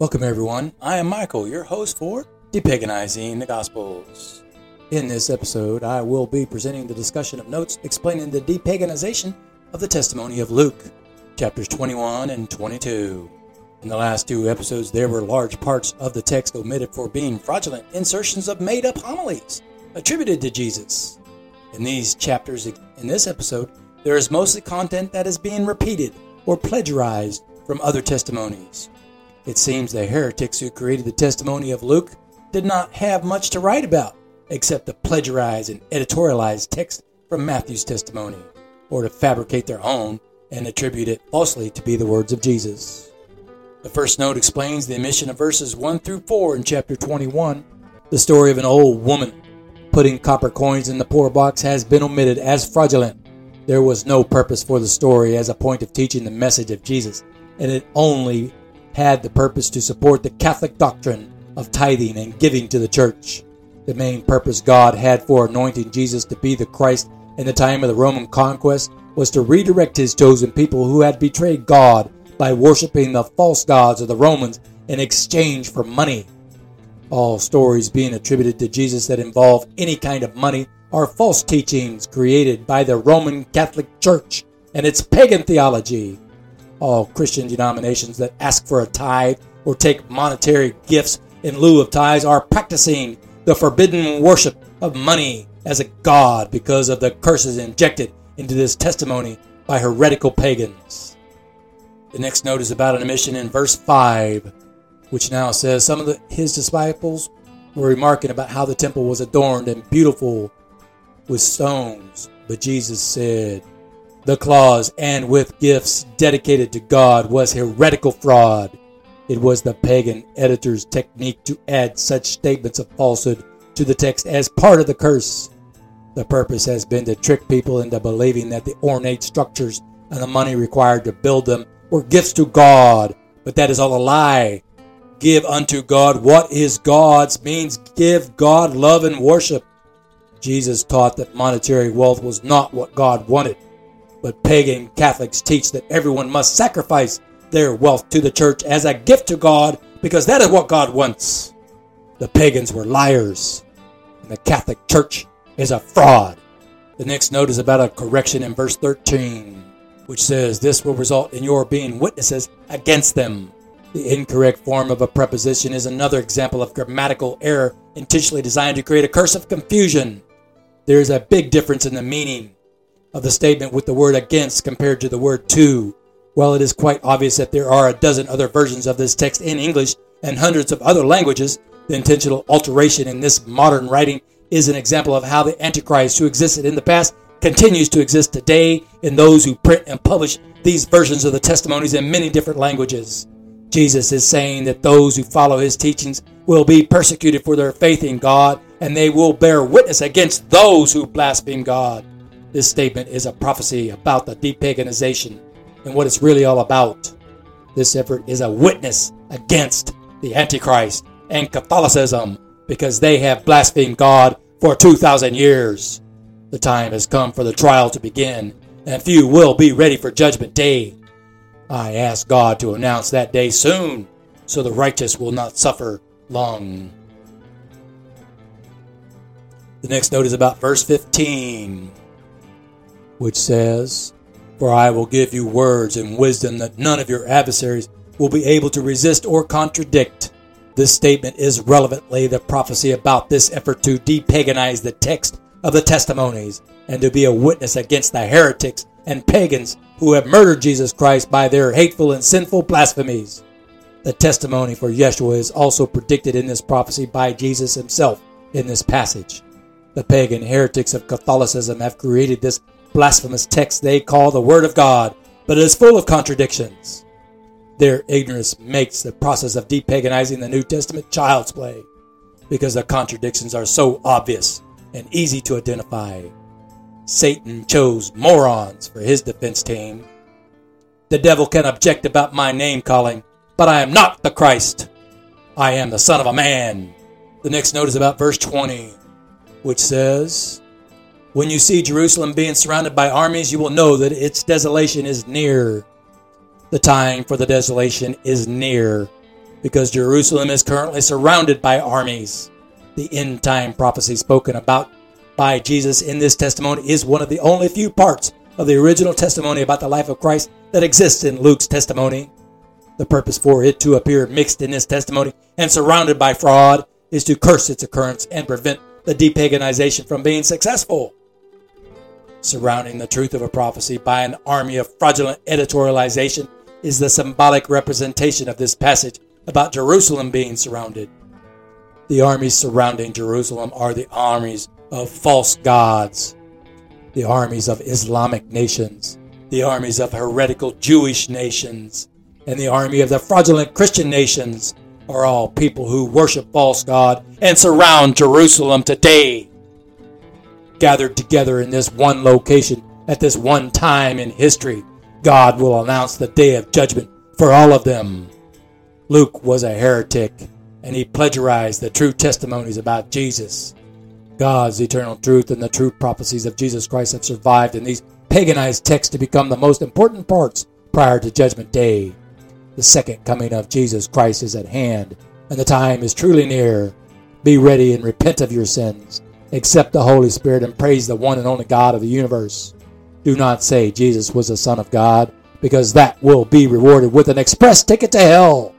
Welcome, everyone. I am Michael, your host for Depaganizing the Gospels. In this episode, I will be presenting the discussion of notes explaining the depaganization of the testimony of Luke, chapters 21 and 22. In the last two episodes, there were large parts of the text omitted for being fraudulent insertions of made up homilies attributed to Jesus. In these chapters, in this episode, there is mostly content that is being repeated or plagiarized from other testimonies. It seems the heretics who created the testimony of Luke did not have much to write about except to plagiarize and editorialize text from Matthew's testimony, or to fabricate their own and attribute it falsely to be the words of Jesus. The first note explains the omission of verses 1 through 4 in chapter 21. The story of an old woman putting copper coins in the poor box has been omitted as fraudulent there was no purpose for the story as a point of teaching the message of Jesus, and it only had the purpose to support the Catholic doctrine of tithing and giving to the church. The main purpose God had for anointing Jesus to be the Christ in the time of the Roman conquest was to redirect his chosen people who had betrayed God by worshiping the false gods of the Romans in exchange for money. All stories being attributed to Jesus that involve any kind of money are false teachings created by the Roman Catholic Church and its pagan theology. All Christian denominations that ask for a tithe or take monetary gifts in lieu of tithes are practicing the forbidden worship of money as a god because of the curses injected into this testimony by heretical pagans. The next note is about an omission in verse 5, which now says some of the, his disciples were remarking about how the temple was adorned and beautiful with stones. But Jesus said, the clause, and with gifts dedicated to God, was heretical fraud. It was the pagan editor's technique to add such statements of falsehood to the text as part of the curse. The purpose has been to trick people into believing that the ornate structures and the money required to build them were gifts to God, but that is all a lie. Give unto God what is God's means give God love and worship. Jesus taught that monetary wealth was not what God wanted, but pagan Catholics teach that everyone must sacrifice their wealth to the church as a gift to God because that is what God wants. The pagans were liars, and the Catholic Church is a fraud. The next note is about a correction in verse 13, which says, This will result in your being witnesses against them. The incorrect form of a preposition is another example of grammatical error intentionally designed to create a curse of confusion. There is a big difference in the meaning of the statement with the word against compared to the word to. While it is quite obvious that there are a dozen other versions of this text in English and hundreds of other languages, the intentional alteration in this modern writing is an example of how the Antichrist who existed in the past continues to exist today in those who print and publish these versions of the testimonies in many different languages. Jesus is saying that those who follow his teachings will be persecuted for their faith in God and they will bear witness against those who blaspheme God. This statement is a prophecy about the depaganization and what it's really all about. This effort is a witness against the Antichrist and Catholicism because they have blasphemed God for 2,000 years. The time has come for the trial to begin, and few will be ready for Judgment Day. I ask God to announce that day soon so the righteous will not suffer long. The next note is about verse 15, which says, For I will give you words and wisdom that none of your adversaries will be able to resist or contradict. This statement is relevantly the prophecy about this effort to depaganize the text of the testimonies and to be a witness against the heretics and pagans who have murdered Jesus Christ by their hateful and sinful blasphemies. The testimony for Yeshua is also predicted in this prophecy by Jesus himself in this passage. The pagan heretics of Catholicism have created this blasphemous text they call the Word of God, but it is full of contradictions. Their ignorance makes the process of depaganizing the New Testament child's play because the contradictions are so obvious and easy to identify. Satan chose morons for his defense team. The devil can object about my name calling, but I am not the Christ. I am the Son of a Man. The next note is about verse 20 which says, When you see Jerusalem being surrounded by armies, you will know that its desolation is near. The time for the desolation is near. because Jerusalem is currently surrounded by armies. The end time prophecy spoken about by Jesus in this testimony is one of the only few parts of the original testimony about the life of Christ that exists in Luke's testimony. The purpose for it to appear mixed in this testimony and surrounded by fraud is to curse its occurrence and prevent the depaganization from being successful. Surrounding the truth of a prophecy by an army of fraudulent editorialization is the symbolic representation of this passage about Jerusalem being surrounded. The armies surrounding Jerusalem are the armies of false gods, the armies of Islamic nations, the armies of heretical Jewish nations, and the army of the fraudulent Christian nations are all people who worship false God and surround Jerusalem today. Gathered together in this one location at this one time in history, God will announce the day of judgment for all of them. Luke was a heretic, and he plagiarized the true testimonies about Jesus. God's eternal truth and the true prophecies of Jesus Christ have survived in these paganized texts to become the most important parts prior to Judgment Day. The second coming of Jesus Christ is at hand, and the time is truly near. Be ready and repent of your sins. Accept the Holy Spirit and praise the one and only God of the universe. Do not say Jesus was the Son of God, because that will be rewarded with an express ticket to hell.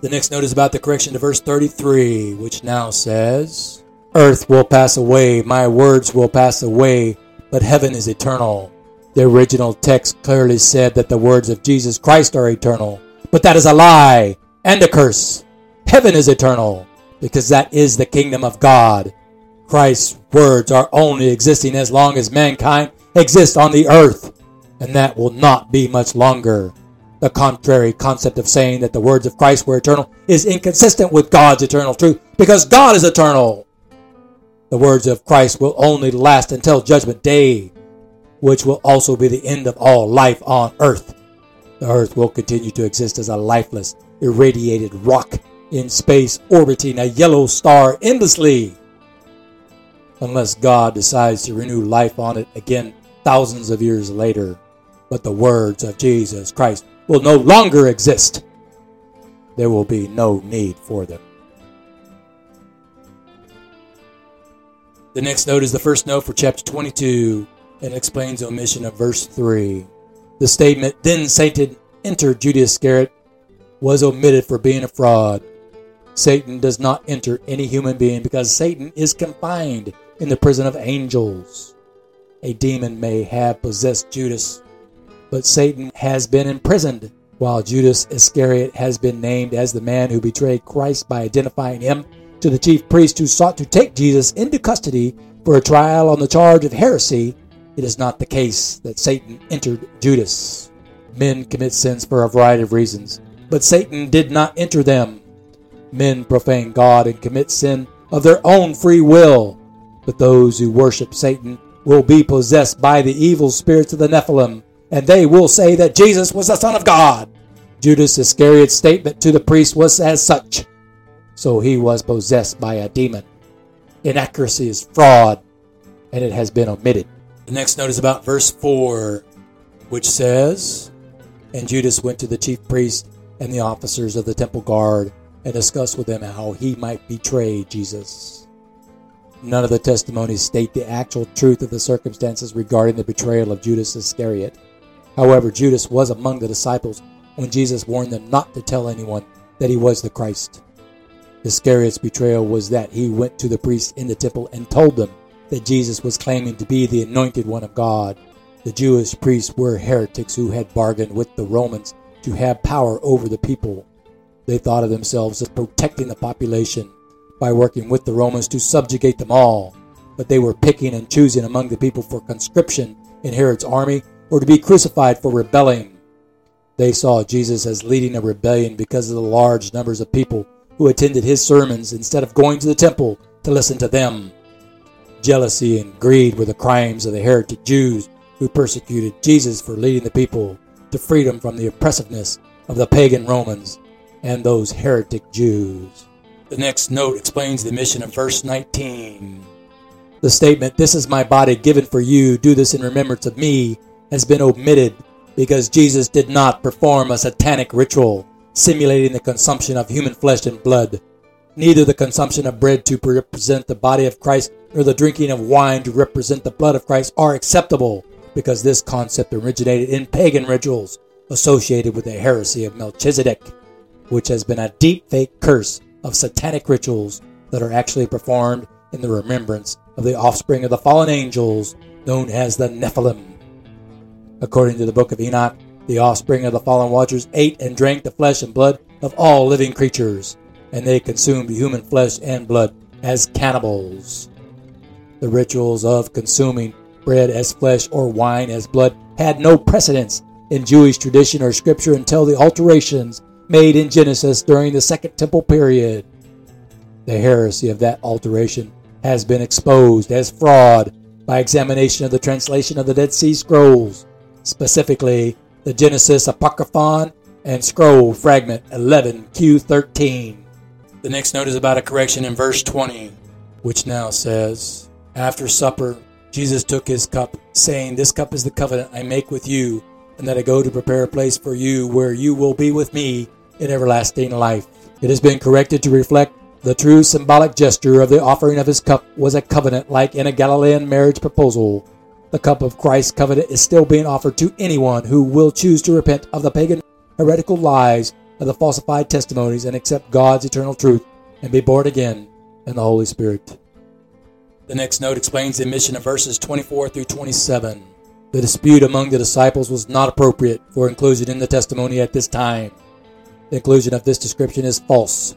The next note is about the correction to verse 33, which now says, Earth will pass away, my words will pass away, but heaven is eternal. The original text clearly said that the words of Jesus Christ are eternal. But that is a lie and a curse. Heaven is eternal because that is the kingdom of God. Christ's words are only existing as long as mankind exists on the earth, and that will not be much longer. The contrary concept of saying that the words of Christ were eternal is inconsistent with God's eternal truth because God is eternal. The words of Christ will only last until Judgment Day, which will also be the end of all life on earth. The Earth will continue to exist as a lifeless, irradiated rock in space orbiting a yellow star endlessly. Unless God decides to renew life on it again thousands of years later. But the words of Jesus Christ will no longer exist. There will be no need for them. The next note is the first note for chapter 22 and explains the omission of verse 3. The statement, then Satan entered Judas Iscariot, was omitted for being a fraud. Satan does not enter any human being because Satan is confined in the prison of angels. A demon may have possessed Judas, but Satan has been imprisoned, while Judas Iscariot has been named as the man who betrayed Christ by identifying him to the chief priest who sought to take Jesus into custody for a trial on the charge of heresy it is not the case that Satan entered Judas. Men commit sins for a variety of reasons, but Satan did not enter them. Men profane God and commit sin of their own free will, but those who worship Satan will be possessed by the evil spirits of the Nephilim, and they will say that Jesus was the Son of God. Judas Iscariot's statement to the priest was as such. So he was possessed by a demon. Inaccuracy is fraud, and it has been omitted. The next note is about verse 4, which says, And Judas went to the chief priest and the officers of the temple guard and discussed with them how he might betray Jesus. None of the testimonies state the actual truth of the circumstances regarding the betrayal of Judas Iscariot. However, Judas was among the disciples when Jesus warned them not to tell anyone that he was the Christ. Iscariot's betrayal was that he went to the priests in the temple and told them that Jesus was claiming to be the anointed one of God. The Jewish priests were heretics who had bargained with the Romans to have power over the people. They thought of themselves as protecting the population by working with the Romans to subjugate them all, but they were picking and choosing among the people for conscription in Herod's army or to be crucified for rebelling. They saw Jesus as leading a rebellion because of the large numbers of people who attended his sermons instead of going to the temple to listen to them. Jealousy and greed were the crimes of the heretic Jews who persecuted Jesus for leading the people to freedom from the oppressiveness of the pagan Romans and those heretic Jews. The next note explains the mission of verse 19. The statement, This is my body given for you, do this in remembrance of me, has been omitted because Jesus did not perform a satanic ritual simulating the consumption of human flesh and blood. Neither the consumption of bread to represent the body of Christ nor the drinking of wine to represent the blood of Christ are acceptable, because this concept originated in pagan rituals associated with the heresy of Melchizedek, which has been a deep fake curse of satanic rituals that are actually performed in the remembrance of the offspring of the fallen angels known as the Nephilim. According to the book of Enoch, the offspring of the fallen watchers ate and drank the flesh and blood of all living creatures, and they consumed human flesh and blood as cannibals. The rituals of consuming bread as flesh or wine as blood had no precedence in Jewish tradition or scripture until the alterations made in Genesis during the Second Temple period. The heresy of that alteration has been exposed as fraud by examination of the translation of the Dead Sea Scrolls, specifically the Genesis Apocryphon and Scroll Fragment 11Q13. The next note is about a correction in verse 20, which now says, After supper, Jesus took his cup, saying, This cup is the covenant I make with you, and that I go to prepare a place for you where you will be with me in everlasting life. It has been corrected to reflect the true symbolic gesture of the offering of his cup was a covenant like in a Galilean marriage proposal. The cup of Christ's covenant is still being offered to anyone who will choose to repent of the pagan heretical lies of the falsified testimonies and accept God's eternal truth and be born again in the Holy Spirit. The next note explains the mission of verses 24 through 27. The dispute among the disciples was not appropriate for inclusion in the testimony at this time. The inclusion of this description is false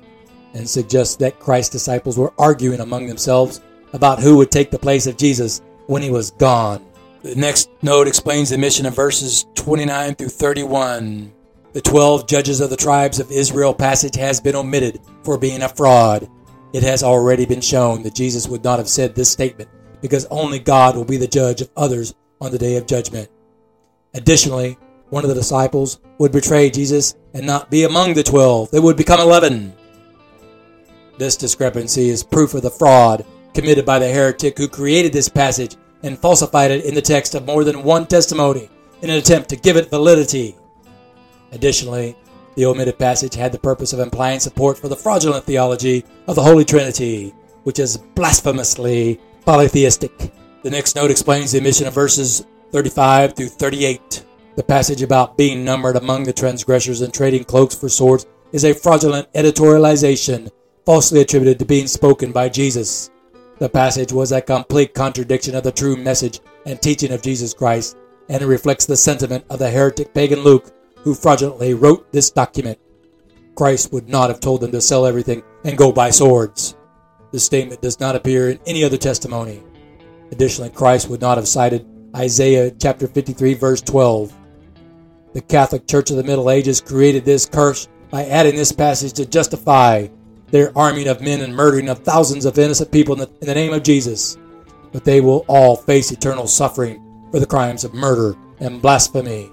and suggests that Christ's disciples were arguing among themselves about who would take the place of Jesus when he was gone. The next note explains the mission of verses 29 through 31. The 12 judges of the tribes of Israel passage has been omitted for being a fraud. It has already been shown that Jesus would not have said this statement because only God will be the judge of others on the day of judgment. Additionally, one of the disciples would betray Jesus and not be among the twelve. They would become eleven. This discrepancy is proof of the fraud committed by the heretic who created this passage and falsified it in the text of more than one testimony in an attempt to give it validity. Additionally, the omitted passage had the purpose of implying support for the fraudulent theology of the Holy Trinity, which is blasphemously polytheistic. The next note explains the omission of verses 35 through 38. The passage about being numbered among the transgressors and trading cloaks for swords is a fraudulent editorialization falsely attributed to being spoken by Jesus. The passage was a complete contradiction of the true message and teaching of Jesus Christ, and it reflects the sentiment of the heretic pagan Luke, who fraudulently wrote this document. Christ would not have told them to sell everything and go buy swords. This statement does not appear in any other testimony. Additionally, Christ would not have cited Isaiah chapter 53 verse 12. The Catholic Church of the Middle Ages created this curse by adding this passage to justify their arming of men and murdering of thousands of innocent people in the, in the name of Jesus. But they will all face eternal suffering for the crimes of murder and blasphemy.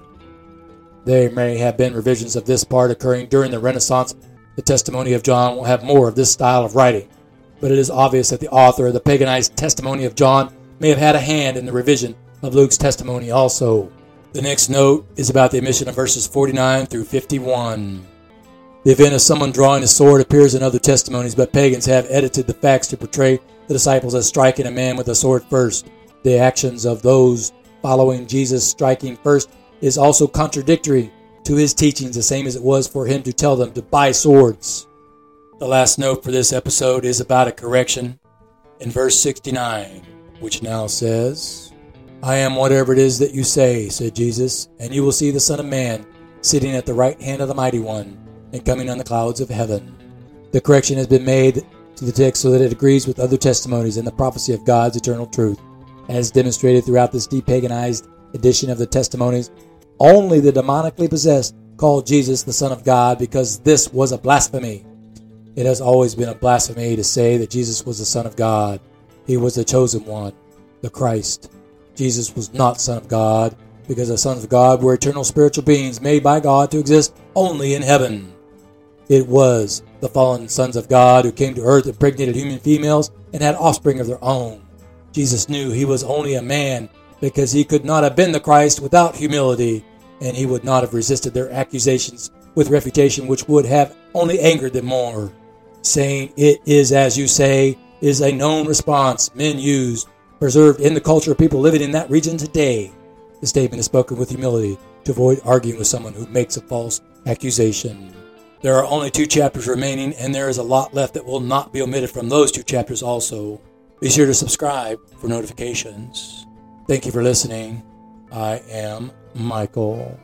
There may have been revisions of this part occurring during the Renaissance. The testimony of John will have more of this style of writing, but it is obvious that the author of the paganized testimony of John may have had a hand in the revision of Luke's testimony also. The next note is about the omission of verses 49 through 51. The event of someone drawing a sword appears in other testimonies, but pagans have edited the facts to portray the disciples as striking a man with a sword first. The actions of those following Jesus striking first is also contradictory to his teachings, the same as it was for him to tell them to buy swords. The last note for this episode is about a correction in verse 69, which now says, I am whatever it is that you say, said Jesus, and you will see the Son of Man sitting at the right hand of the Mighty One and coming on the clouds of heaven. The correction has been made to the text so that it agrees with other testimonies and the prophecy of God's eternal truth. As demonstrated throughout this depaganized edition of the testimonies, only the demonically possessed called Jesus the Son of God because this was a blasphemy. It has always been a blasphemy to say that Jesus was the Son of God. He was the chosen one, the Christ. Jesus was not Son of God because the sons of God were eternal spiritual beings made by God to exist only in heaven. It was the fallen sons of God who came to earth, impregnated human females, and had offspring of their own. Jesus knew he was only a man because he could not have been the Christ without humility, and he would not have resisted their accusations with refutation which would have only angered them more. Saying it is as you say is a known response men use, preserved in the culture of people living in that region today. The statement is spoken with humility to avoid arguing with someone who makes a false accusation. There are only two chapters remaining, and there is a lot left that will not be omitted from those two chapters also. Be sure to subscribe for notifications. Thank you for listening. I am Michael.